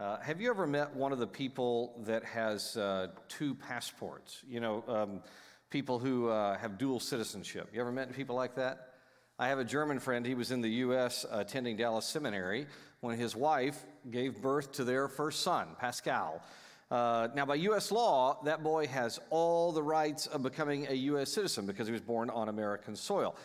Uh, have you ever met one of the people that has uh, two passports? You know, um, people who uh, have dual citizenship. You ever met people like that? I have a German friend. He was in the U.S. attending Dallas Seminary when his wife gave birth to their first son, Pascal. Uh, now, by U.S. law, that boy has all the rights of becoming a U.S. citizen because he was born on American soil.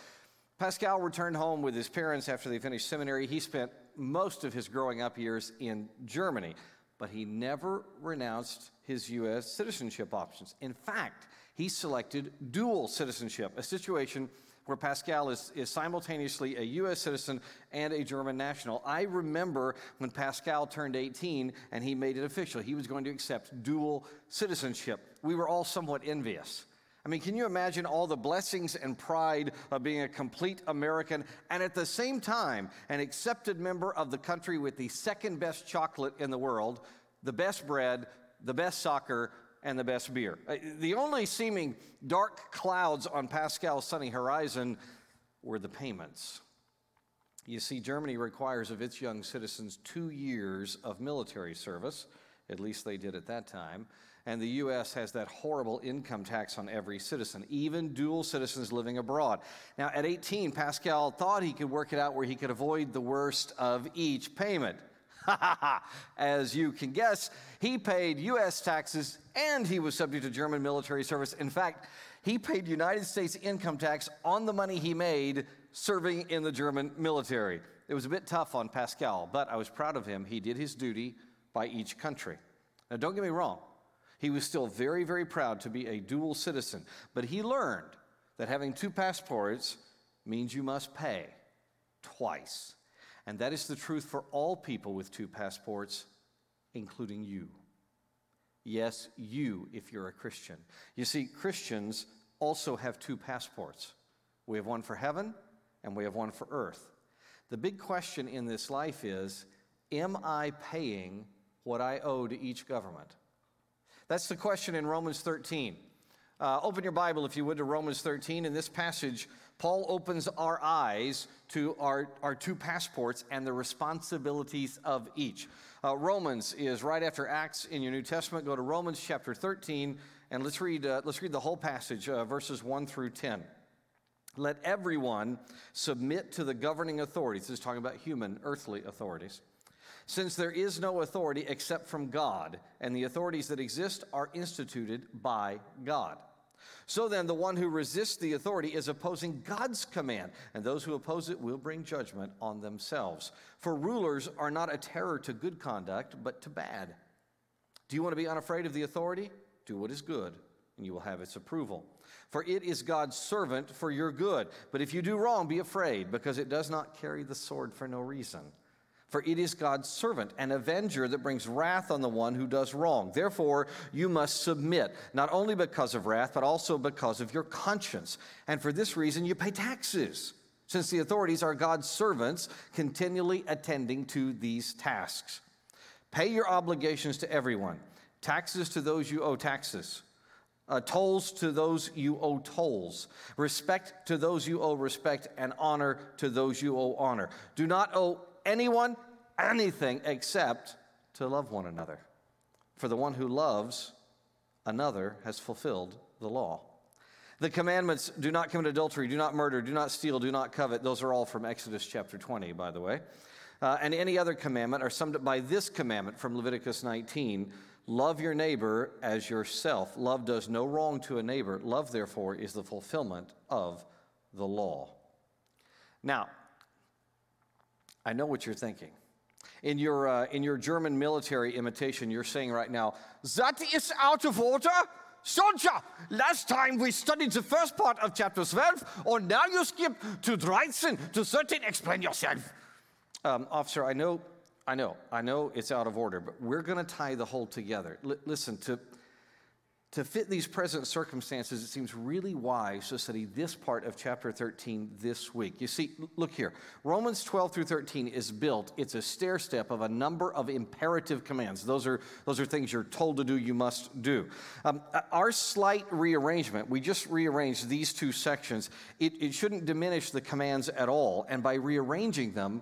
Pascal returned home with his parents after they finished seminary. He spent most of his growing up years in Germany, but he never renounced his U.S. citizenship options. In fact, he selected dual citizenship, a situation where Pascal is, is simultaneously a U.S. citizen and a German national. I remember when Pascal turned 18 and he made it official. He was going to accept dual citizenship. We were all somewhat envious. I mean, can you imagine all the blessings and pride of being a complete American and at the same time an accepted member of the country with the second best chocolate in the world, the best bread, the best soccer, and the best beer? Uh, the only seeming dark clouds on Pascal's sunny horizon were the payments. You see, Germany requires of its young citizens two years of military service, at least they did at that time and the U.S. has that horrible income tax on every citizen, even dual citizens living abroad. Now, at 18, Pascal thought he could work it out where he could avoid the worst of each payment. As you can guess, he paid U.S. taxes and he was subject to German military service. In fact, he paid United States income tax on the money he made serving in the German military. It was a bit tough on Pascal, but I was proud of him. He did his duty by each country. Now, don't get me wrong. He was still very, very proud to be a dual citizen, but he learned that having two passports means you must pay twice. And that is the truth for all people with two passports, including you. Yes, you, if you're a Christian. You see, Christians also have two passports we have one for heaven and we have one for earth. The big question in this life is Am I paying what I owe to each government? That's the question in Romans 13. Uh, open your Bible, if you would, to Romans 13. In this passage, Paul opens our eyes to our, our two passports and the responsibilities of each. Uh, Romans is right after Acts in your New Testament. Go to Romans chapter 13, and let's read, uh, let's read the whole passage, uh, verses 1 through 10. Let everyone submit to the governing authorities. This is talking about human, earthly authorities since there is no authority except from God, and the authorities that exist are instituted by God. So then, the one who resists the authority is opposing God's command, and those who oppose it will bring judgment on themselves. For rulers are not a terror to good conduct, but to bad. Do you want to be unafraid of the authority? Do what is good, and you will have its approval. For it is God's servant for your good. But if you do wrong, be afraid, because it does not carry the sword for no reason. For it is God's servant, an avenger that brings wrath on the one who does wrong. Therefore, you must submit, not only because of wrath, but also because of your conscience. And for this reason, you pay taxes, since the authorities are God's servants, continually attending to these tasks. Pay your obligations to everyone taxes to those you owe taxes. Uh, tolls to those you owe tolls, respect to those you owe respect, and honor to those you owe honor. Do not owe anyone anything except to love one another. For the one who loves another has fulfilled the law. The commandments do not commit adultery, do not murder, do not steal, do not covet. Those are all from Exodus chapter 20, by the way. Uh, and any other commandment are summed up by this commandment from Leviticus 19 love your neighbor as yourself. Love does no wrong to a neighbor. Love, therefore, is the fulfillment of the law. Now, I know what you're thinking. In your, uh, in your German military imitation, you're saying right now, That is out of order? Soldier, last time we studied the first part of chapter 12, and now you skip to 13, to 13. Explain yourself. Um, officer, I know, I know, I know it's out of order, but we're going to tie the whole together. L- listen, to, to fit these present circumstances, it seems really wise to study this part of chapter 13 this week. You see, look here. Romans 12 through 13 is built, it's a stair step of a number of imperative commands. Those are, those are things you're told to do, you must do. Um, our slight rearrangement, we just rearranged these two sections, it, it shouldn't diminish the commands at all. And by rearranging them,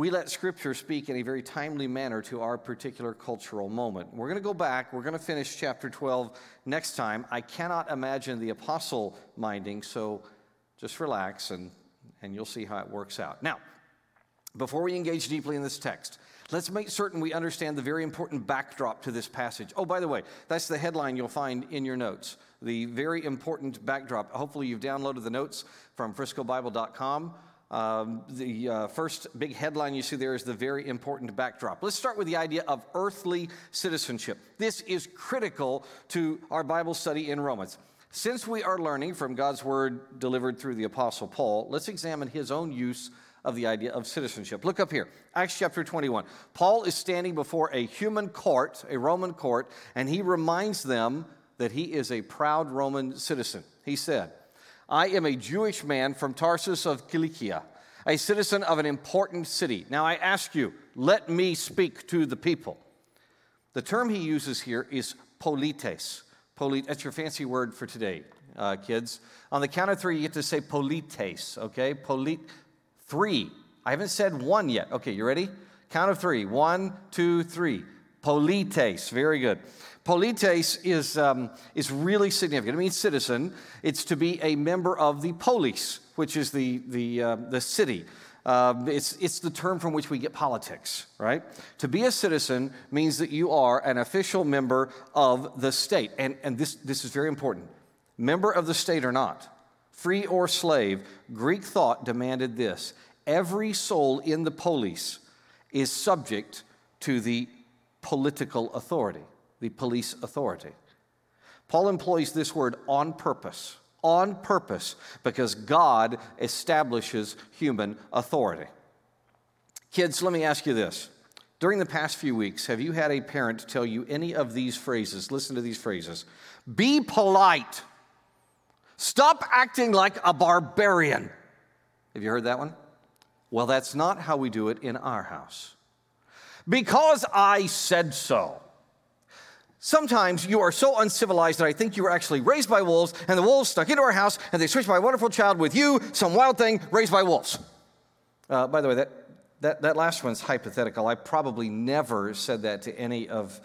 we let Scripture speak in a very timely manner to our particular cultural moment. We're going to go back. We're going to finish chapter 12 next time. I cannot imagine the apostle minding, so just relax and, and you'll see how it works out. Now, before we engage deeply in this text, let's make certain we understand the very important backdrop to this passage. Oh, by the way, that's the headline you'll find in your notes. The very important backdrop. Hopefully, you've downloaded the notes from friscobible.com. Um, the uh, first big headline you see there is the very important backdrop. Let's start with the idea of earthly citizenship. This is critical to our Bible study in Romans. Since we are learning from God's word delivered through the Apostle Paul, let's examine his own use of the idea of citizenship. Look up here, Acts chapter 21. Paul is standing before a human court, a Roman court, and he reminds them that he is a proud Roman citizen. He said, I am a Jewish man from Tarsus of Cilicia, a citizen of an important city. Now I ask you, let me speak to the people. The term he uses here is polites. Polit, that's your fancy word for today, uh, kids. On the count of three, you get to say polites, okay? Polit, three. I haven't said one yet. Okay, you ready? Count of three. One, two, three. Polites. Very good. Polites is, um, is really significant. It means citizen. It's to be a member of the polis, which is the, the, uh, the city. Uh, it's, it's the term from which we get politics, right? To be a citizen means that you are an official member of the state. And, and this, this is very important. Member of the state or not, free or slave, Greek thought demanded this every soul in the polis is subject to the political authority the police authority. Paul employs this word on purpose, on purpose, because God establishes human authority. Kids, let me ask you this. During the past few weeks, have you had a parent tell you any of these phrases? Listen to these phrases Be polite. Stop acting like a barbarian. Have you heard that one? Well, that's not how we do it in our house. Because I said so. Sometimes you are so uncivilized that I think you were actually raised by wolves, and the wolves stuck into our house, and they switched my wonderful child with you, some wild thing raised by wolves. Uh, by the way, that, that, that last one's hypothetical. I probably never said that to any of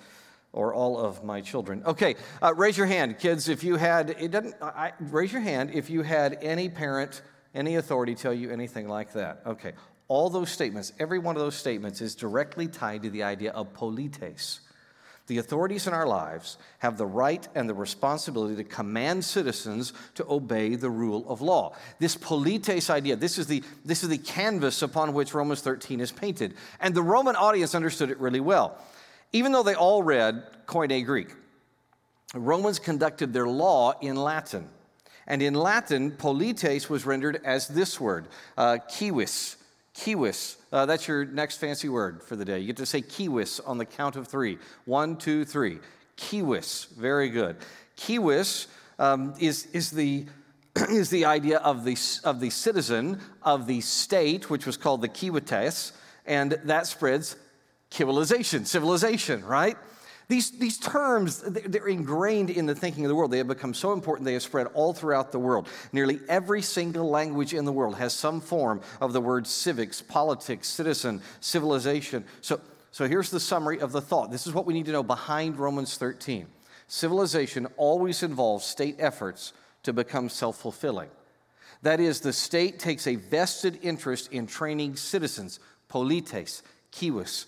or all of my children. Okay, uh, raise your hand, kids, if you had, it doesn't, I, raise your hand if you had any parent, any authority tell you anything like that. Okay, all those statements, every one of those statements is directly tied to the idea of polites the authorities in our lives have the right and the responsibility to command citizens to obey the rule of law. This polites idea, this is, the, this is the canvas upon which Romans 13 is painted. And the Roman audience understood it really well. Even though they all read Koine Greek, Romans conducted their law in Latin. And in Latin, polites was rendered as this word, uh, kiwis, kiwis, uh, that's your next fancy word for the day. You get to say kiwis on the count of three. One, two, three. Kiwis. Very good. Kiwis um, is, is, the, is the idea of the, of the citizen of the state, which was called the kiwites, and that spreads civilization, civilization, right? These, these terms, they're ingrained in the thinking of the world. They have become so important, they have spread all throughout the world. Nearly every single language in the world has some form of the word civics, politics, citizen, civilization. So, so here's the summary of the thought. This is what we need to know behind Romans 13. Civilization always involves state efforts to become self fulfilling. That is, the state takes a vested interest in training citizens, polites, kiwis,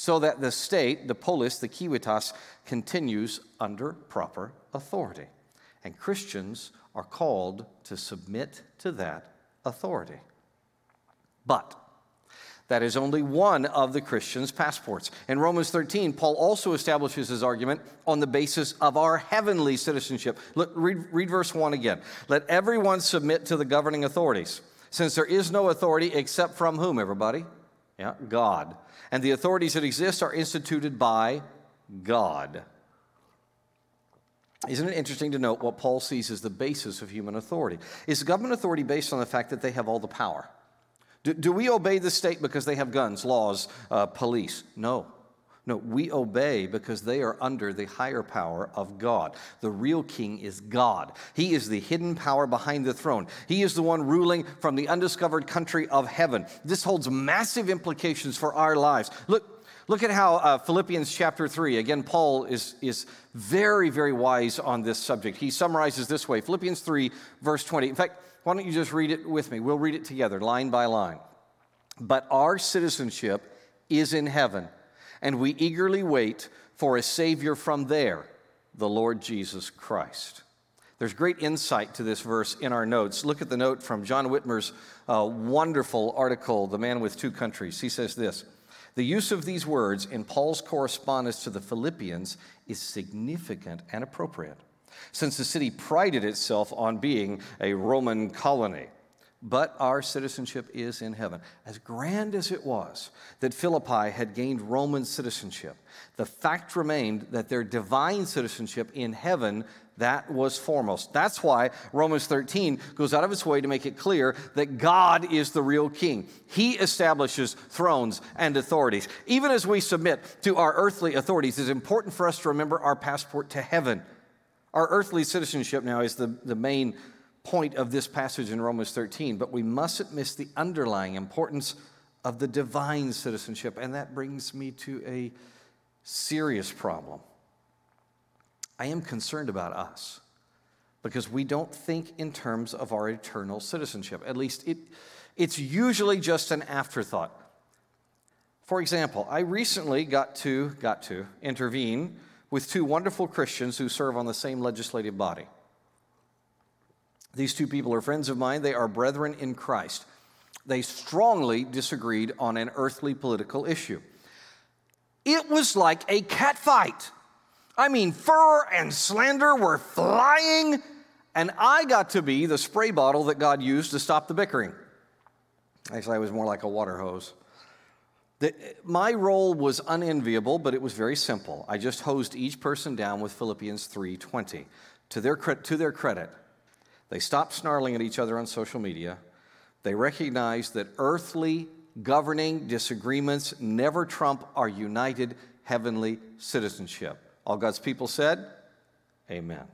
so that the state, the polis, the kiwitas, continues under proper authority. And Christians are called to submit to that authority. But that is only one of the Christian's passports. In Romans 13, Paul also establishes his argument on the basis of our heavenly citizenship. Look, read, read verse 1 again. Let everyone submit to the governing authorities, since there is no authority except from whom, everybody? Yeah, God. And the authorities that exist are instituted by God. Isn't it interesting to note what Paul sees as the basis of human authority? Is government authority based on the fact that they have all the power? Do, do we obey the state because they have guns, laws, uh, police? No. No, we obey because they are under the higher power of God. The real king is God. He is the hidden power behind the throne. He is the one ruling from the undiscovered country of heaven. This holds massive implications for our lives. Look, look at how uh, Philippians chapter 3, again, Paul is, is very, very wise on this subject. He summarizes this way Philippians 3, verse 20. In fact, why don't you just read it with me? We'll read it together, line by line. But our citizenship is in heaven and we eagerly wait for a Savior from there, the Lord Jesus Christ. There's great insight to this verse in our notes. Look at the note from John Witmer's uh, wonderful article, The Man with Two Countries. He says this The use of these words in Paul's correspondence to the Philippians is significant and appropriate, since the city prided itself on being a Roman colony but our citizenship is in heaven. As grand as it was that Philippi had gained Roman citizenship, the fact remained that their divine citizenship in heaven that was foremost. That's why Romans 13 goes out of its way to make it clear that God is the real king. He establishes thrones and authorities. Even as we submit to our earthly authorities, it's important for us to remember our passport to heaven. Our earthly citizenship now is the, the main point of this passage in Romans 13, but we mustn't miss the underlying importance of the divine citizenship. And that brings me to a serious problem. I am concerned about us because we don't think in terms of our eternal citizenship. At least it, it's usually just an afterthought. For example, I recently got to, got to intervene with two wonderful Christians who serve on the same legislative body. These two people are friends of mine. They are brethren in Christ. They strongly disagreed on an earthly political issue. It was like a cat fight. I mean, fur and slander were flying, and I got to be the spray bottle that God used to stop the bickering. Actually, I was more like a water hose. The, my role was unenviable, but it was very simple. I just hosed each person down with Philippians 3:20. To their, to their credit, they stopped snarling at each other on social media. They recognized that earthly governing disagreements never trump our united heavenly citizenship. All God's people said, Amen.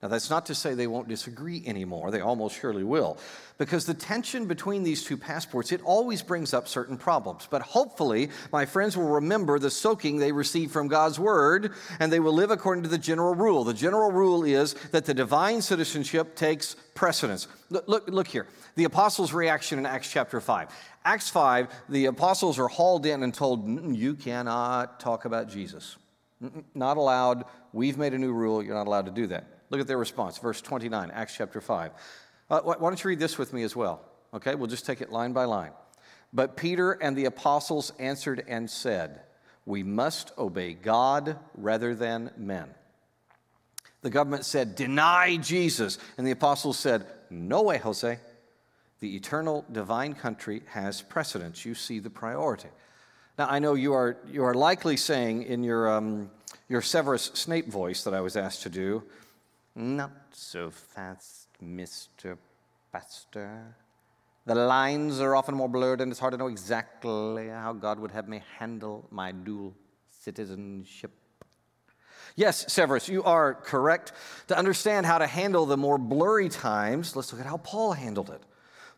Now, that's not to say they won't disagree anymore. They almost surely will. Because the tension between these two passports, it always brings up certain problems. But hopefully, my friends will remember the soaking they received from God's word, and they will live according to the general rule. The general rule is that the divine citizenship takes precedence. Look, look, look here. The apostles' reaction in Acts chapter 5. Acts 5, the apostles are hauled in and told, You cannot talk about Jesus. Not allowed. We've made a new rule. You're not allowed to do that. Look at their response, verse 29, Acts chapter 5. Uh, why don't you read this with me as well? Okay, we'll just take it line by line. But Peter and the apostles answered and said, We must obey God rather than men. The government said, Deny Jesus. And the apostles said, No way, Jose. The eternal divine country has precedence. You see the priority. Now, I know you are, you are likely saying in your, um, your Severus Snape voice that I was asked to do, not so fast, Mr. Pastor. The lines are often more blurred, and it's hard to know exactly how God would have me handle my dual citizenship. Yes, Severus, you are correct. To understand how to handle the more blurry times, let's look at how Paul handled it.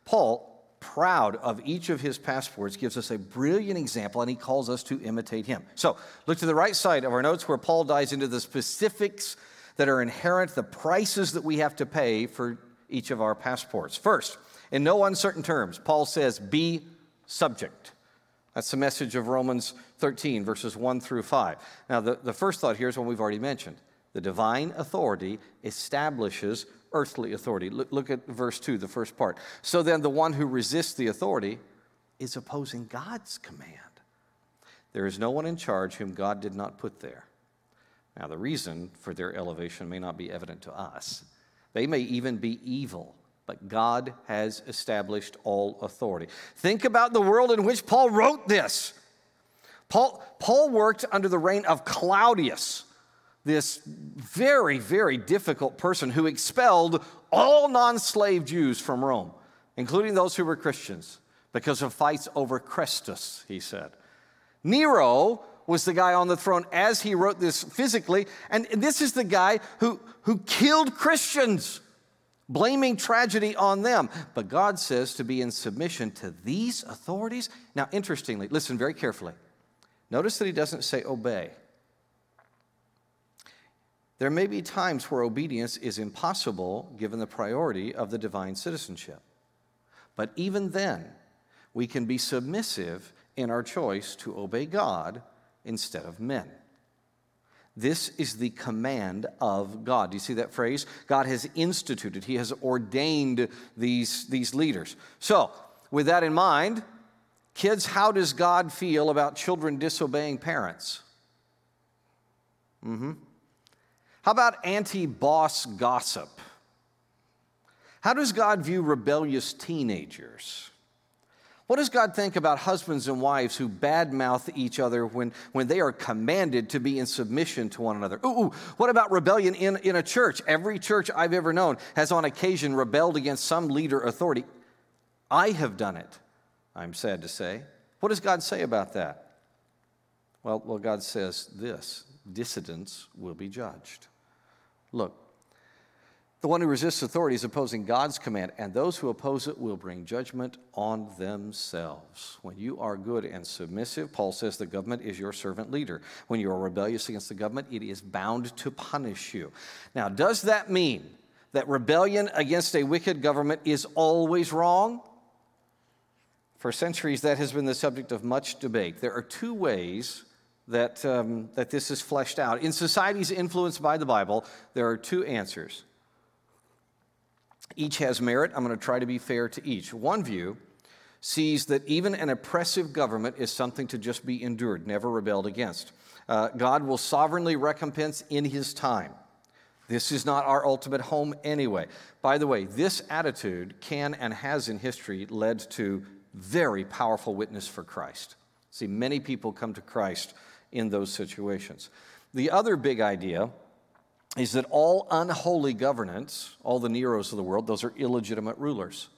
Paul, proud of each of his passports, gives us a brilliant example, and he calls us to imitate him. So, look to the right side of our notes where Paul dives into the specifics that are inherent, the prices that we have to pay for each of our passports. First, in no uncertain terms, Paul says, be subject. That's the message of Romans 13, verses 1 through 5. Now, the, the first thought here is one we've already mentioned. The divine authority establishes earthly authority. Look, look at verse 2, the first part. So then, the one who resists the authority is opposing God's command. There is no one in charge whom God did not put there. Now, the reason for their elevation may not be evident to us. They may even be evil, but God has established all authority. Think about the world in which Paul wrote this. Paul, Paul worked under the reign of Claudius, this very, very difficult person who expelled all non slave Jews from Rome, including those who were Christians, because of fights over Chrestus, he said. Nero was the guy on the throne as he wrote this physically. And this is the guy who, who killed Christians, blaming tragedy on them. But God says to be in submission to these authorities. Now, interestingly, listen very carefully. Notice that he doesn't say obey. There may be times where obedience is impossible given the priority of the divine citizenship. But even then, we can be submissive in our choice to obey God instead of men. This is the command of God. Do you see that phrase? God has instituted, He has ordained these, these leaders. So, with that in mind, kids, how does God feel about children disobeying parents? Mm-hmm. How about anti boss gossip? How does God view rebellious teenagers? What does God think about husbands and wives who badmouth each other when, when they are commanded to be in submission to one another? Ooh, ooh, what about rebellion in, in a church? Every church I've ever known has on occasion rebelled against some leader authority. I have done it, I'm sad to say. What does God say about that? Well, well God says this dissidents will be judged. Look, the one who resists authority is opposing God's command, and those who oppose it will bring judgment on themselves. When you are good and submissive, Paul says the government is your servant leader. When you are rebellious against the government, it is bound to punish you. Now, does that mean that rebellion against a wicked government is always wrong? For centuries, that has been the subject of much debate. There are two ways that, um, that this is fleshed out. In societies influenced by the Bible, there are two answers. Each has merit. I'm going to try to be fair to each. One view sees that even an oppressive government is something to just be endured, never rebelled against. Uh, God will sovereignly recompense in his time. This is not our ultimate home anyway. By the way, this attitude can and has in history led to very powerful witness for Christ. See, many people come to Christ in those situations. The other big idea is that all unholy governance, all the Neros of the world, those are illegitimate rulers.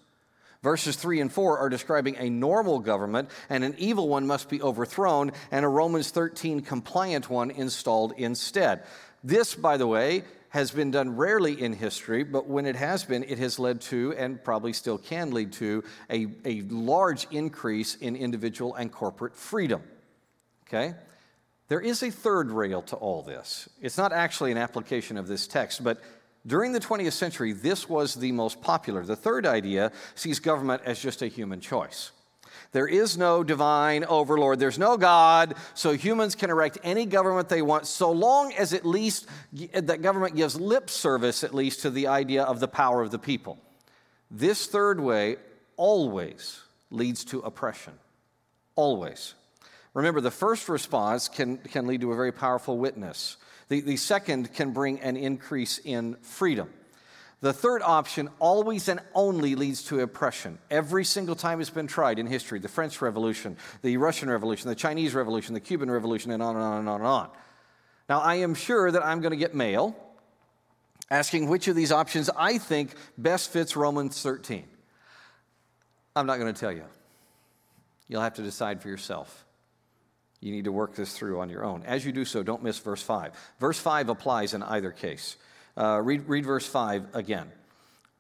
Verses 3 and 4 are describing a normal government, and an evil one must be overthrown, and a Romans 13 compliant one installed instead. This, by the way, has been done rarely in history, but when it has been, it has led to, and probably still can lead to, a, a large increase in individual and corporate freedom. Okay? There is a third rail to all this. It's not actually an application of this text, but during the 20th century, this was the most popular. The third idea sees government as just a human choice. There is no divine overlord. There's no God, so humans can erect any government they want, so long as at least that government gives lip service, at least, to the idea of the power of the people. This third way always leads to oppression. Always. Remember, the first response can, can lead to a very powerful witness. The, the second can bring an increase in freedom. The third option always and only leads to oppression. Every single time it's been tried in history the French Revolution, the Russian Revolution, the Chinese Revolution, the Cuban Revolution, and on and on and on and on. Now, I am sure that I'm going to get mail asking which of these options I think best fits Romans 13. I'm not going to tell you. You'll have to decide for yourself. You need to work this through on your own. As you do so, don't miss verse 5. Verse 5 applies in either case. Uh, read, read verse 5 again.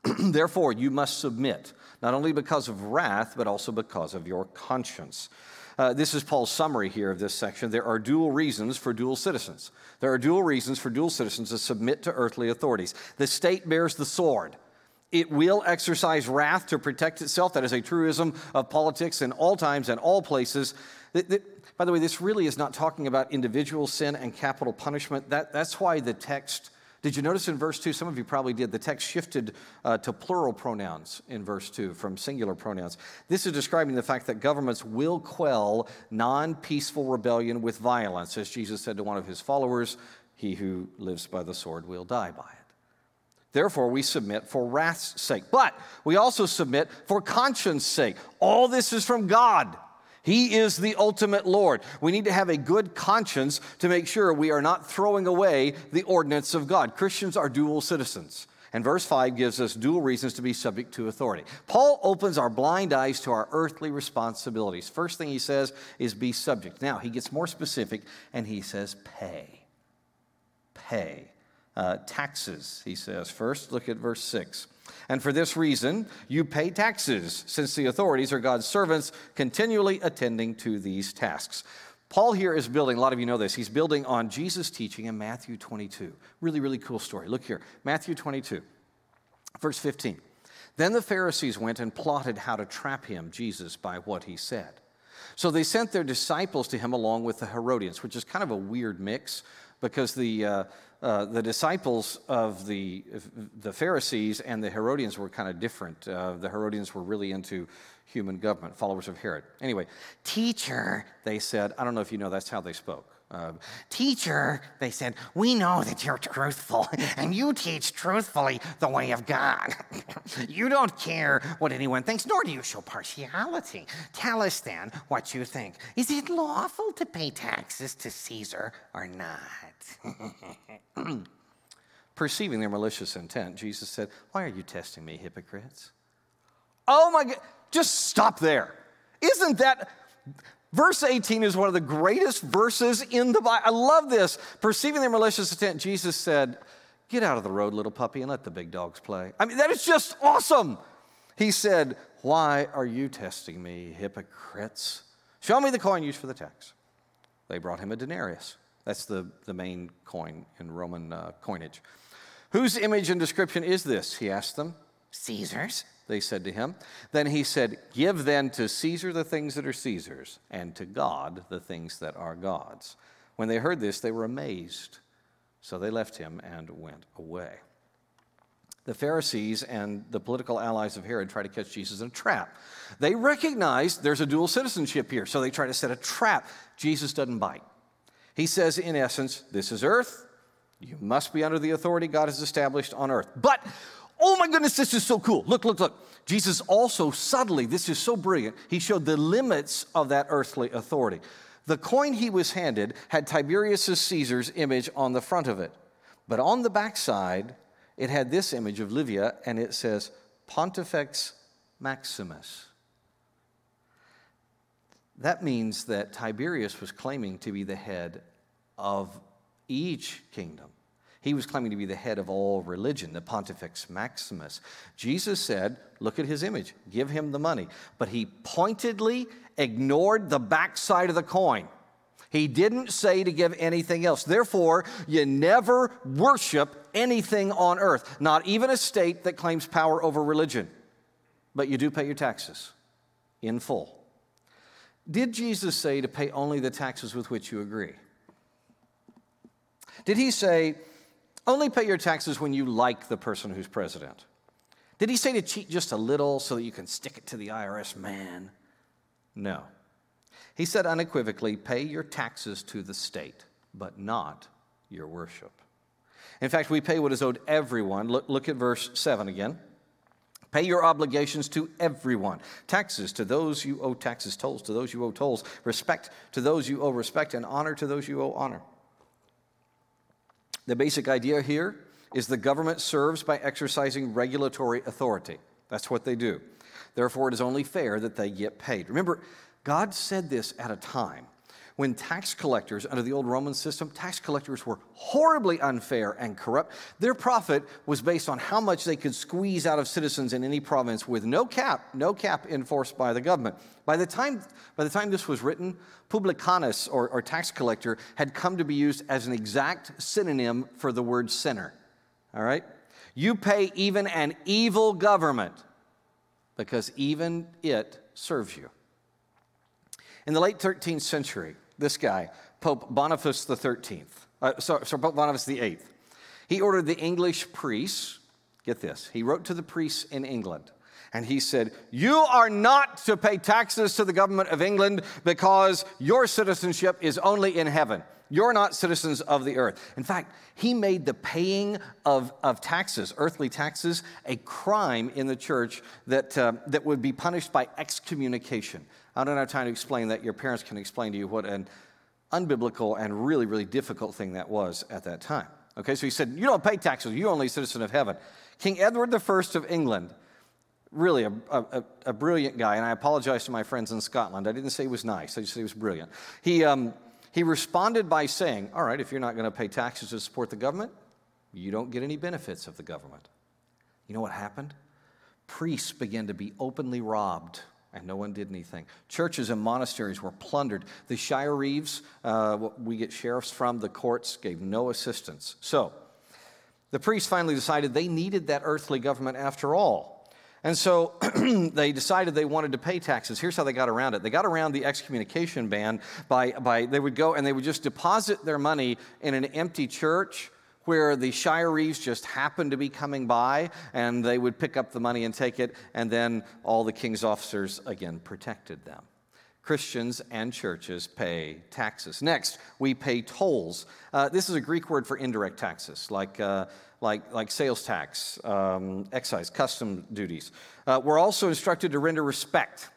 Therefore, you must submit, not only because of wrath, but also because of your conscience. Uh, this is Paul's summary here of this section. There are dual reasons for dual citizens. There are dual reasons for dual citizens to submit to earthly authorities. The state bears the sword. It will exercise wrath to protect itself. That is a truism of politics in all times and all places. By the way, this really is not talking about individual sin and capital punishment. That, that's why the text, did you notice in verse 2? Some of you probably did. The text shifted uh, to plural pronouns in verse 2 from singular pronouns. This is describing the fact that governments will quell non peaceful rebellion with violence. As Jesus said to one of his followers, He who lives by the sword will die by it. Therefore, we submit for wrath's sake. But we also submit for conscience sake. All this is from God he is the ultimate Lord. We need to have a good conscience to make sure we are not throwing away the ordinance of God. Christians are dual citizens. And verse 5 gives us dual reasons to be subject to authority. Paul opens our blind eyes to our earthly responsibilities. First thing he says is be subject. Now, he gets more specific and he says pay. Pay. Uh, taxes, he says. First, look at verse 6. And for this reason, you pay taxes, since the authorities are God's servants, continually attending to these tasks. Paul here is building, a lot of you know this, he's building on Jesus' teaching in Matthew 22. Really, really cool story. Look here Matthew 22, verse 15. Then the Pharisees went and plotted how to trap him, Jesus, by what he said. So they sent their disciples to him along with the Herodians, which is kind of a weird mix because the, uh, uh, the disciples of the, the Pharisees and the Herodians were kind of different. Uh, the Herodians were really into human government, followers of Herod. Anyway, teacher, they said, I don't know if you know, that's how they spoke. Uh, teacher, they said, we know that you're truthful and you teach truthfully the way of God. you don't care what anyone thinks, nor do you show partiality. Tell us then what you think. Is it lawful to pay taxes to Caesar or not? Perceiving their malicious intent, Jesus said, Why are you testing me, hypocrites? Oh my God. Just stop there. Isn't that. Verse 18 is one of the greatest verses in the Bible. I love this. Perceiving their malicious intent, Jesus said, Get out of the road, little puppy, and let the big dogs play. I mean, that is just awesome. He said, Why are you testing me, hypocrites? Show me the coin used for the tax. They brought him a denarius. That's the, the main coin in Roman uh, coinage. Whose image and description is this? He asked them. Caesar's they said to him. Then he said, Give then to Caesar the things that are Caesar's, and to God the things that are God's. When they heard this, they were amazed. So they left him and went away. The Pharisees and the political allies of Herod try to catch Jesus in a trap. They recognize there's a dual citizenship here, so they try to set a trap. Jesus doesn't bite. He says, in essence, this is earth. You must be under the authority God has established on earth. But Oh my goodness, this is so cool. Look, look, look. Jesus also subtly, this is so brilliant, he showed the limits of that earthly authority. The coin he was handed had Tiberius Caesar's image on the front of it, but on the backside, it had this image of Livia, and it says Pontifex Maximus. That means that Tiberius was claiming to be the head of each kingdom. He was claiming to be the head of all religion, the Pontifex Maximus. Jesus said, Look at his image, give him the money. But he pointedly ignored the backside of the coin. He didn't say to give anything else. Therefore, you never worship anything on earth, not even a state that claims power over religion. But you do pay your taxes in full. Did Jesus say to pay only the taxes with which you agree? Did he say, only pay your taxes when you like the person who's president. Did he say to cheat just a little so that you can stick it to the IRS man? No. He said unequivocally pay your taxes to the state, but not your worship. In fact, we pay what is owed everyone. Look, look at verse 7 again. Pay your obligations to everyone. Taxes to those you owe taxes, tolls to those you owe tolls, respect to those you owe respect, and honor to those you owe honor. The basic idea here is the government serves by exercising regulatory authority. That's what they do. Therefore, it is only fair that they get paid. Remember, God said this at a time when tax collectors, under the old Roman system, tax collectors were horribly unfair and corrupt. Their profit was based on how much they could squeeze out of citizens in any province with no cap, no cap enforced by the government. By the time, by the time this was written, publicanus, or, or tax collector, had come to be used as an exact synonym for the word sinner. All right? You pay even an evil government because even it serves you. In the late 13th century, this guy, Pope Boniface XIII, uh, sorry, sorry, Pope Boniface VIII, he ordered the English priests, get this, he wrote to the priests in England, and he said, You are not to pay taxes to the government of England because your citizenship is only in heaven. You're not citizens of the earth. In fact, he made the paying of, of taxes, earthly taxes, a crime in the church that, uh, that would be punished by excommunication. I don't have time to explain that. Your parents can explain to you what an unbiblical and really, really difficult thing that was at that time. Okay, so he said, You don't pay taxes, you're only a citizen of heaven. King Edward I of England, really a, a, a, brilliant guy, and I apologize to my friends in Scotland. I didn't say he was nice, I just said he was brilliant. He, um, he responded by saying, All right, if you're not going to pay taxes to support the government, you don't get any benefits of the government. You know what happened? Priests began to be openly robbed and no one did anything. Churches and monasteries were plundered. The shire reeves, uh, we get sheriffs from, the courts gave no assistance. So the priests finally decided they needed that earthly government after all. And so they decided they wanted to pay taxes. Here's how they got around it. They got around the excommunication ban by, by they would go and they would just deposit their money in an empty church where the shire reeves just happened to be coming by and they would pick up the money and take it, and then all the king's officers again protected them. Christians and churches pay taxes. Next, we pay tolls. Uh, this is a Greek word for indirect taxes, like, uh, like, like sales tax, um, excise, custom duties. Uh, we're also instructed to render respect.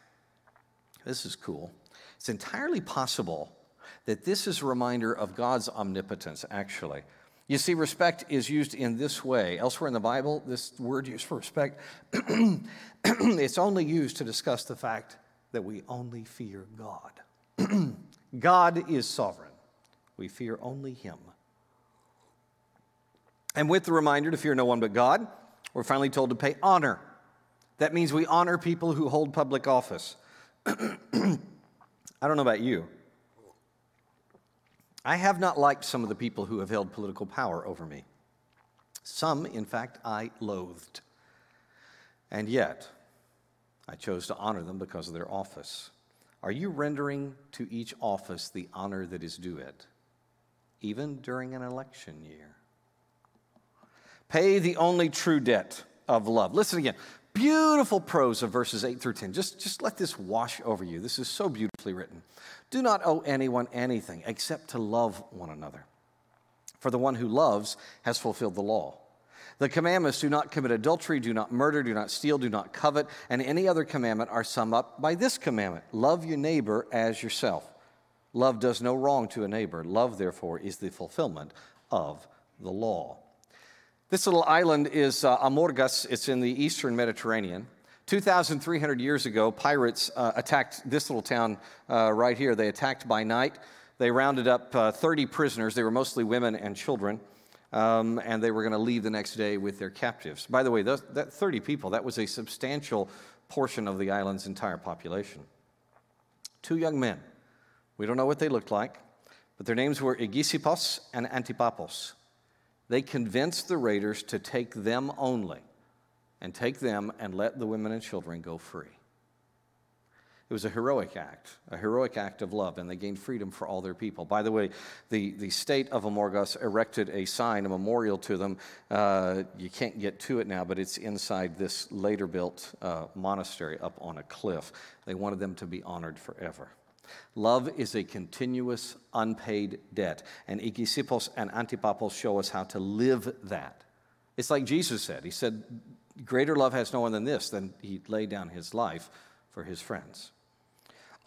This is cool. It's entirely possible that this is a reminder of God's omnipotence, actually. You see, respect is used in this way. Elsewhere in the Bible, this word used for respect, it's only used to discuss the fact that we only fear God. God is sovereign. We fear only Him. And with the reminder to fear no one but God, we're finally told to pay honor. That means we honor people who hold public office. I don't know about you, I have not liked some of the people who have held political power over me. Some, in fact, I loathed. And yet, I chose to honor them because of their office. Are you rendering to each office the honor that is due it, even during an election year? Pay the only true debt of love. Listen again. Beautiful prose of verses 8 through 10. Just, just let this wash over you. This is so beautifully written. Do not owe anyone anything except to love one another. For the one who loves has fulfilled the law. The commandments do not commit adultery, do not murder, do not steal, do not covet, and any other commandment are summed up by this commandment love your neighbor as yourself. Love does no wrong to a neighbor. Love, therefore, is the fulfillment of the law. This little island is uh, Amorgos, it's in the eastern Mediterranean. 2,300 years ago, pirates uh, attacked this little town uh, right here. They attacked by night. They rounded up uh, 30 prisoners. They were mostly women and children. Um, and they were going to leave the next day with their captives. By the way, those, that 30 people, that was a substantial portion of the island's entire population. Two young men. We don't know what they looked like, but their names were Igisippos and Antipapos. They convinced the raiders to take them only and take them and let the women and children go free. It was a heroic act, a heroic act of love, and they gained freedom for all their people. By the way, the, the state of Amorgos erected a sign, a memorial to them. Uh, you can't get to it now, but it's inside this later built uh, monastery up on a cliff. They wanted them to be honored forever. Love is a continuous, unpaid debt, and Igisippos and Antipapos show us how to live that. It's like Jesus said. He said, Greater love has no one than this, than he laid down his life for his friends.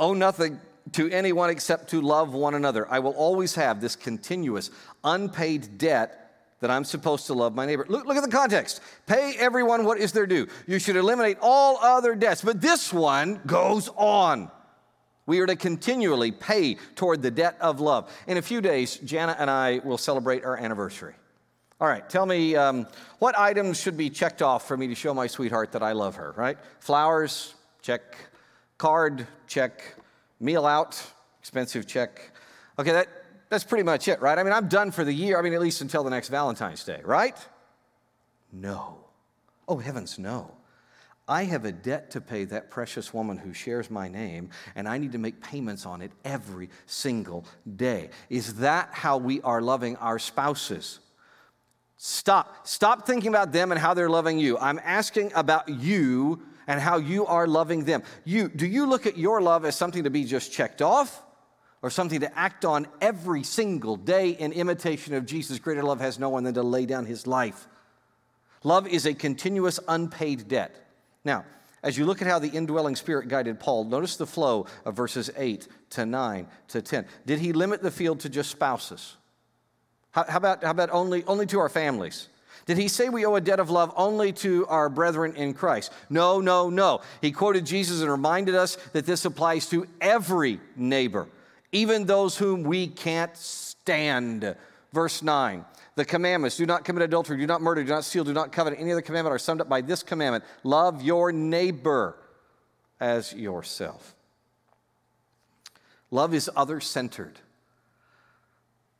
Owe nothing to anyone except to love one another. I will always have this continuous, unpaid debt that I'm supposed to love my neighbor. Look, look at the context. Pay everyone what is their due. You should eliminate all other debts, but this one goes on. We are to continually pay toward the debt of love. In a few days, Jana and I will celebrate our anniversary. All right, tell me um, what items should be checked off for me to show my sweetheart that I love her, right? Flowers, check. Card, check. Meal out, expensive check. Okay, that, that's pretty much it, right? I mean, I'm done for the year. I mean, at least until the next Valentine's Day, right? No. Oh, heavens, no. I have a debt to pay that precious woman who shares my name, and I need to make payments on it every single day. Is that how we are loving our spouses? Stop. Stop thinking about them and how they're loving you. I'm asking about you and how you are loving them. You, do you look at your love as something to be just checked off or something to act on every single day in imitation of Jesus? Greater love has no one than to lay down his life. Love is a continuous unpaid debt. Now, as you look at how the indwelling spirit guided Paul, notice the flow of verses 8 to 9 to 10. Did he limit the field to just spouses? How, how, about, how about only, only to our families? Did he say we owe a debt of love only to our brethren in Christ? No, no, no. He quoted Jesus and reminded us that this applies to every neighbor, even those whom we can't stand. Verse 9 the commandments do not commit adultery, do not murder, do not steal, do not covet. Any other commandment are summed up by this commandment love your neighbor as yourself. Love is other centered.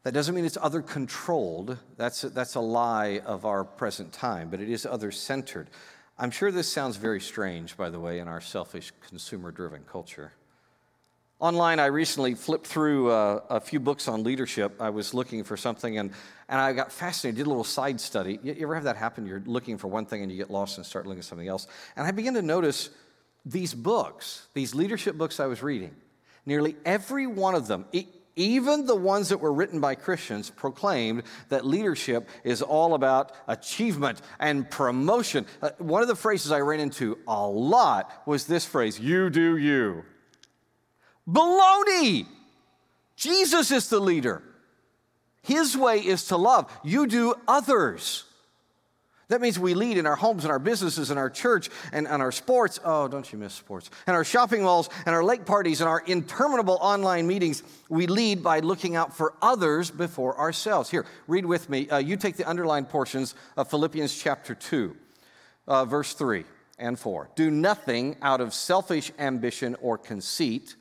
That doesn't mean it's other controlled. That's a, that's a lie of our present time, but it is other centered. I'm sure this sounds very strange, by the way, in our selfish, consumer driven culture. Online, I recently flipped through uh, a few books on leadership. I was looking for something and, and I got fascinated, did a little side study. You, you ever have that happen? You're looking for one thing and you get lost and start looking at something else. And I began to notice these books, these leadership books I was reading, nearly every one of them, even the ones that were written by Christians, proclaimed that leadership is all about achievement and promotion. Uh, one of the phrases I ran into a lot was this phrase you do you. Baloney! Jesus is the leader. His way is to love. You do others. That means we lead in our homes and our businesses and our church and, and our sports. Oh, don't you miss sports? And our shopping malls and our lake parties and our interminable online meetings. We lead by looking out for others before ourselves. Here, read with me. Uh, you take the underlined portions of Philippians chapter 2, uh, verse 3 and 4. Do nothing out of selfish ambition or conceit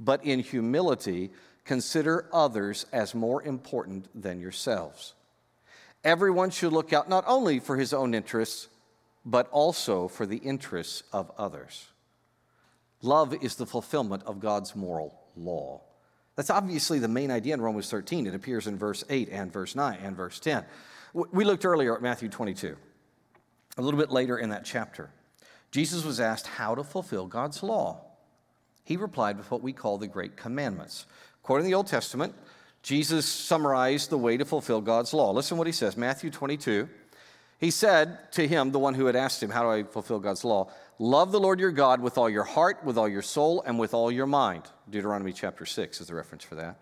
but in humility, consider others as more important than yourselves. Everyone should look out not only for his own interests, but also for the interests of others. Love is the fulfillment of God's moral law. That's obviously the main idea in Romans 13. It appears in verse 8 and verse 9 and verse 10. We looked earlier at Matthew 22. A little bit later in that chapter, Jesus was asked how to fulfill God's law. He replied with what we call the Great Commandments. According to the Old Testament, Jesus summarized the way to fulfill God's law. Listen what he says Matthew 22. He said to him, the one who had asked him, How do I fulfill God's law? Love the Lord your God with all your heart, with all your soul, and with all your mind. Deuteronomy chapter 6 is the reference for that.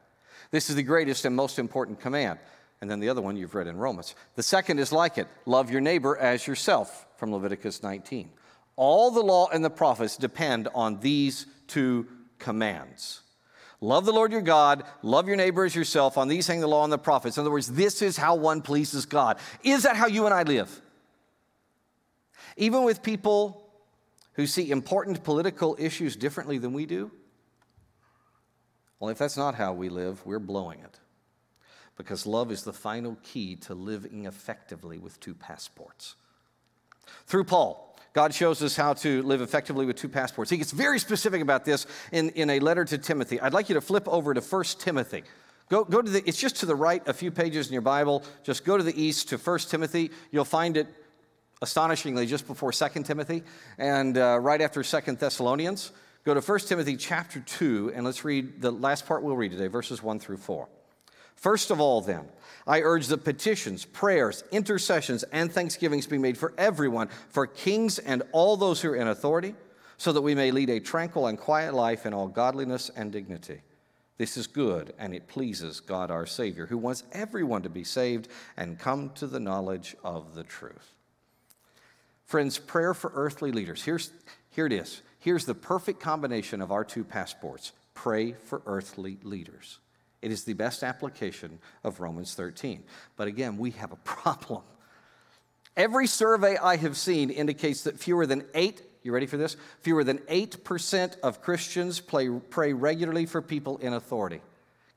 This is the greatest and most important command. And then the other one you've read in Romans. The second is like it love your neighbor as yourself, from Leviticus 19. All the law and the prophets depend on these two commands. Love the Lord your God, love your neighbor as yourself. On these hang the law and the prophets. In other words, this is how one pleases God. Is that how you and I live? Even with people who see important political issues differently than we do? Well, if that's not how we live, we're blowing it. Because love is the final key to living effectively with two passports. Through Paul, God shows us how to live effectively with two passports. He gets very specific about this in, in a letter to Timothy. I'd like you to flip over to 1 Timothy. Go, go to the, it's just to the right, a few pages in your Bible. Just go to the east to 1 Timothy. You'll find it astonishingly just before 2 Timothy and uh, right after 2 Thessalonians. Go to 1 Timothy chapter 2, and let's read the last part we'll read today, verses 1 through 4. First of all, then, I urge that petitions, prayers, intercessions, and thanksgivings be made for everyone, for kings and all those who are in authority, so that we may lead a tranquil and quiet life in all godliness and dignity. This is good, and it pleases God our Savior, who wants everyone to be saved and come to the knowledge of the truth. Friends, prayer for earthly leaders. Here's, here it is. Here's the perfect combination of our two passports pray for earthly leaders. It is the best application of Romans 13. But again, we have a problem. Every survey I have seen indicates that fewer than eight, you ready for this? Fewer than 8% of Christians pray, pray regularly for people in authority.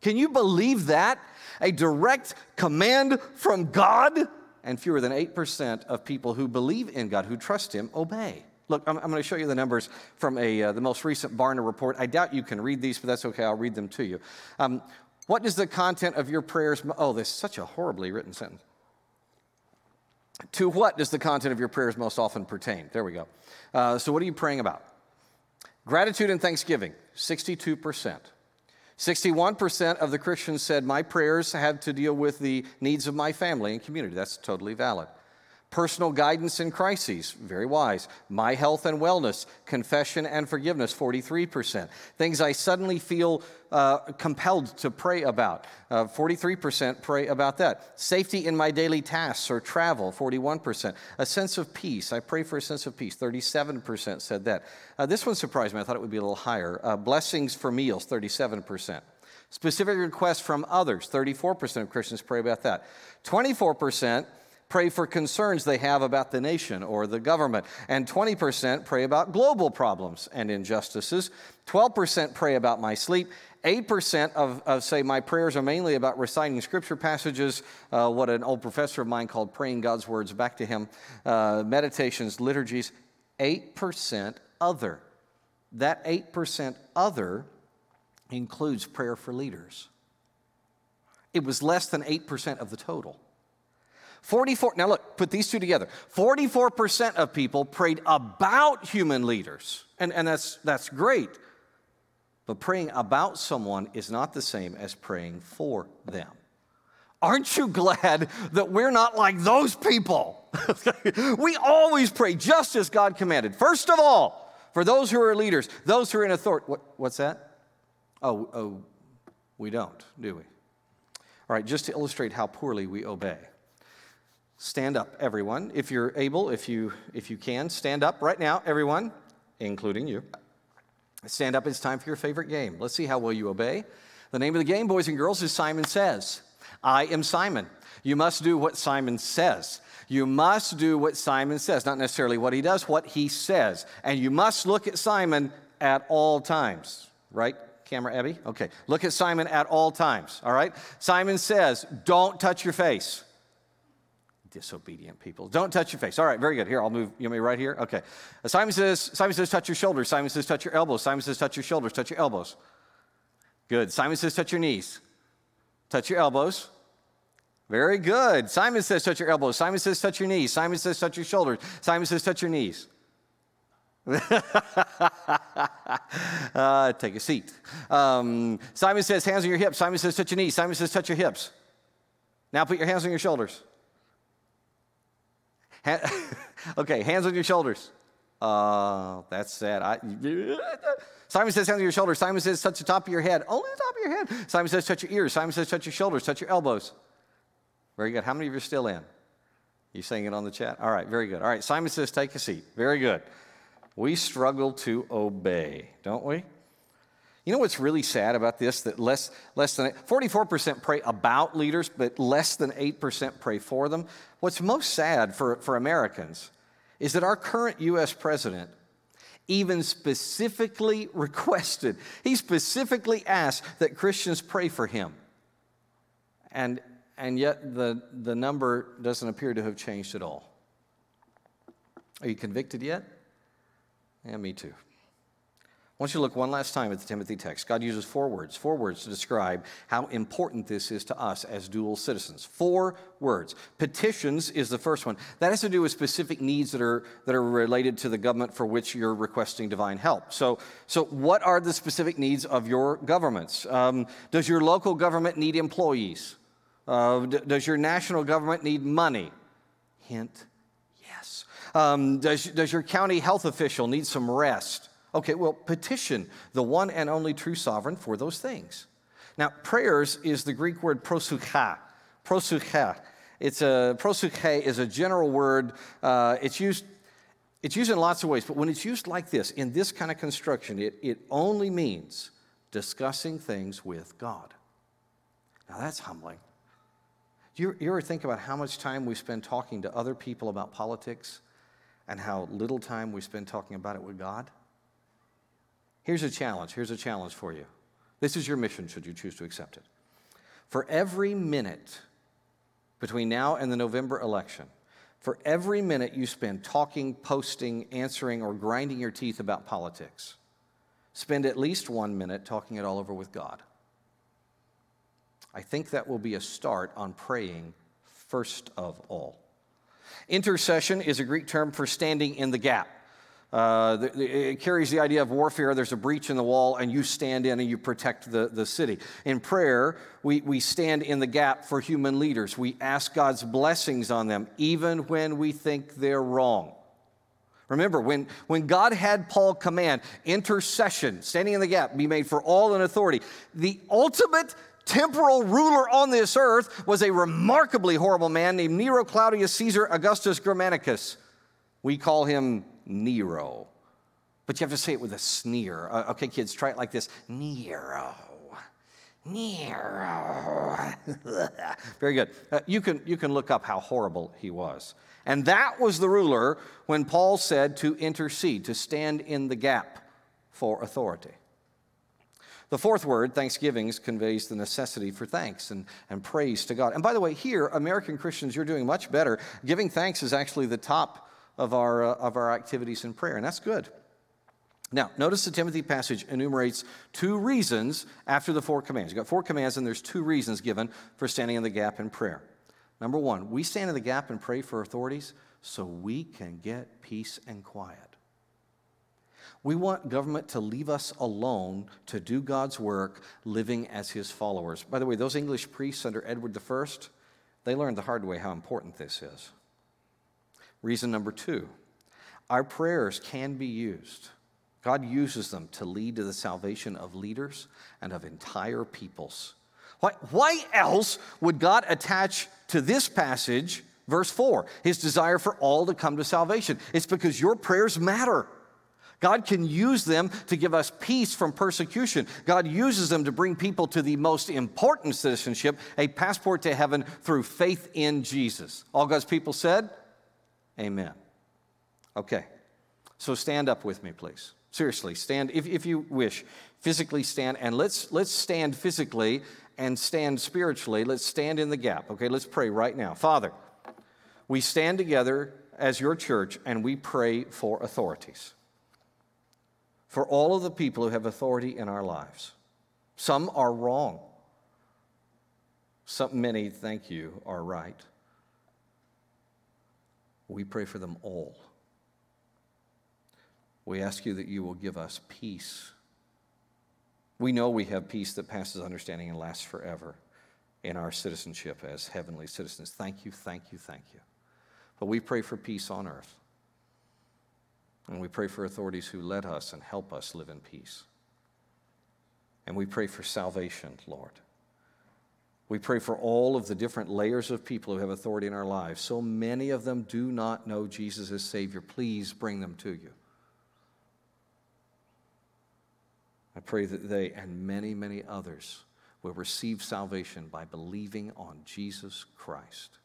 Can you believe that? A direct command from God? And fewer than 8% of people who believe in God, who trust Him, obey. Look, I'm, I'm going to show you the numbers from a, uh, the most recent Barna report. I doubt you can read these, but that's okay. I'll read them to you. Um, what does the content of your prayers? Oh, this is such a horribly written sentence. To what does the content of your prayers most often pertain? There we go. Uh, so, what are you praying about? Gratitude and thanksgiving, 62%. 61% of the Christians said, My prayers have to deal with the needs of my family and community. That's totally valid. Personal guidance in crises, very wise. My health and wellness, confession and forgiveness, 43%. Things I suddenly feel uh, compelled to pray about, uh, 43% pray about that. Safety in my daily tasks or travel, 41%. A sense of peace, I pray for a sense of peace, 37% said that. Uh, this one surprised me, I thought it would be a little higher. Uh, blessings for meals, 37%. Specific requests from others, 34% of Christians pray about that. 24% pray for concerns they have about the nation or the government. And 20% pray about global problems and injustices. 12% pray about my sleep. 8% of, of, say, my prayers are mainly about reciting scripture passages, uh, what an old professor of mine called praying God's words back to him, uh, meditations, liturgies. 8% other. That 8% other includes prayer for leaders. It was less than 8% of the total. 44, now look, put these two together. 44% of people prayed about human leaders, and, and that's, that's great. But praying about someone is not the same as praying for them. Aren't you glad that we're not like those people? we always pray just as God commanded. First of all, for those who are leaders, those who are in authority. What, what's that? Oh, oh, we don't, do we? All right, just to illustrate how poorly we obey. Stand up, everyone. If you're able, if you, if you can, stand up right now, everyone, including you. Stand up, it's time for your favorite game. Let's see how well you obey. The name of the game, boys and girls, is Simon Says. I am Simon. You must do what Simon says. You must do what Simon says, not necessarily what he does, what he says. And you must look at Simon at all times, right? Camera Abby? Okay. Look at Simon at all times, all right? Simon says, Don't touch your face disobedient people. Don't touch your face. All right, very good. Here, I'll move. You want me right here? Okay. Uh, Simon says, Simon says, touch your shoulders. Simon says, touch your elbows. Simon says, touch your shoulders. Touch your elbows. Good. Simon says, touch your knees. Touch your elbows. Very good. Simon says, touch your elbows. Simon says, touch your knees. Simon says, touch your shoulders. Simon says, touch your knees. uh, take a seat. Um, Simon says, hands on your hips. Simon says, touch your knees. Simon says, touch your hips. Now put your hands on your shoulders. okay, hands on your shoulders. Uh, that's sad. I, Simon says, hands on your shoulders. Simon says, touch the top of your head. Only the top of your head. Simon says, touch your ears. Simon says, touch your shoulders, touch your elbows. Very good. How many of you are still in? You saying it on the chat? All right, very good. All right, Simon says, take a seat. Very good. We struggle to obey, don't we? You know what's really sad about this? That less, less than 44% pray about leaders, but less than 8% pray for them. What's most sad for, for Americans is that our current U.S. president even specifically requested, he specifically asked that Christians pray for him. And, and yet the, the number doesn't appear to have changed at all. Are you convicted yet? Yeah, me too. Want you to look one last time at the Timothy text. God uses four words, four words to describe how important this is to us as dual citizens. Four words. Petitions is the first one. That has to do with specific needs that are, that are related to the government for which you're requesting divine help. So, so what are the specific needs of your governments? Um, does your local government need employees? Uh, d- does your national government need money? Hint, yes. Um, does, does your county health official need some rest? Okay, well, petition the one and only true sovereign for those things. Now, prayers is the Greek word proseucha. Proseucha. It's a proseuche is a general word. Uh, it's used. It's used in lots of ways, but when it's used like this, in this kind of construction, it, it only means discussing things with God. Now that's humbling. You, you ever think about how much time we spend talking to other people about politics and how little time we spend talking about it with God? Here's a challenge. Here's a challenge for you. This is your mission, should you choose to accept it. For every minute between now and the November election, for every minute you spend talking, posting, answering, or grinding your teeth about politics, spend at least one minute talking it all over with God. I think that will be a start on praying first of all. Intercession is a Greek term for standing in the gap. Uh, it carries the idea of warfare. There's a breach in the wall, and you stand in and you protect the, the city. In prayer, we, we stand in the gap for human leaders. We ask God's blessings on them, even when we think they're wrong. Remember, when, when God had Paul command intercession, standing in the gap, be made for all in authority, the ultimate temporal ruler on this earth was a remarkably horrible man named Nero Claudius Caesar Augustus Germanicus. We call him Nero. But you have to say it with a sneer. Uh, okay, kids, try it like this Nero. Nero. Very good. Uh, you, can, you can look up how horrible he was. And that was the ruler when Paul said to intercede, to stand in the gap for authority. The fourth word, thanksgivings, conveys the necessity for thanks and, and praise to God. And by the way, here, American Christians, you're doing much better. Giving thanks is actually the top of our, uh, of our activities in prayer, and that's good. Now, notice the Timothy passage enumerates two reasons after the four commands. You've got four commands, and there's two reasons given for standing in the gap in prayer. Number one, we stand in the gap and pray for authorities so we can get peace and quiet. We want government to leave us alone to do God's work, living as his followers. By the way, those English priests under Edward I, they learned the hard way how important this is. Reason number two our prayers can be used. God uses them to lead to the salvation of leaders and of entire peoples. Why, why else would God attach to this passage, verse 4, his desire for all to come to salvation? It's because your prayers matter. God can use them to give us peace from persecution. God uses them to bring people to the most important citizenship, a passport to heaven through faith in Jesus. All God's people said, Amen. Okay, so stand up with me, please. Seriously, stand, if, if you wish, physically stand, and let's, let's stand physically and stand spiritually. Let's stand in the gap, okay? Let's pray right now. Father, we stand together as your church and we pray for authorities, for all of the people who have authority in our lives. Some are wrong, some, many, thank you, are right. We pray for them all. We ask you that you will give us peace. We know we have peace that passes understanding and lasts forever in our citizenship as heavenly citizens. Thank you, thank you, thank you. But we pray for peace on earth. And we pray for authorities who let us and help us live in peace. And we pray for salvation, Lord. We pray for all of the different layers of people who have authority in our lives. So many of them do not know Jesus as Savior. Please bring them to you. I pray that they and many, many others will receive salvation by believing on Jesus Christ.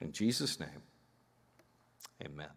In Jesus' name, amen.